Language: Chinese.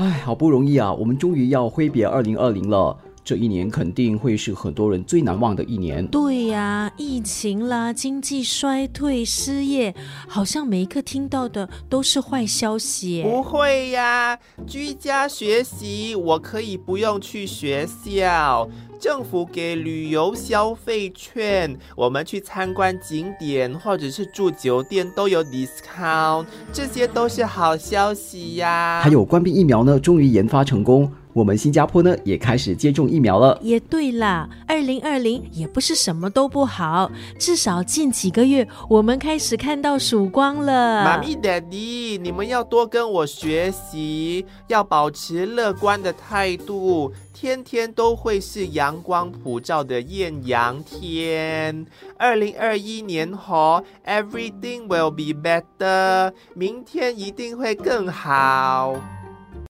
哎，好不容易啊，我们终于要挥别二零二零了。这一年肯定会是很多人最难忘的一年。对呀，疫情啦，经济衰退，失业，好像每一个听到的都是坏消息。不会呀，居家学习，我可以不用去学校。政府给旅游消费券，我们去参观景点或者是住酒店都有 discount，这些都是好消息呀。还有关闭疫苗呢，终于研发成功。我们新加坡呢也开始接种疫苗了。也对啦，二零二零也不是什么都不好，至少近几个月我们开始看到曙光了。妈咪、daddy，你们要多跟我学习，要保持乐观的态度，天天都会是阳光普照的艳阳天。二零二一年后，everything will be better，明天一定会更好。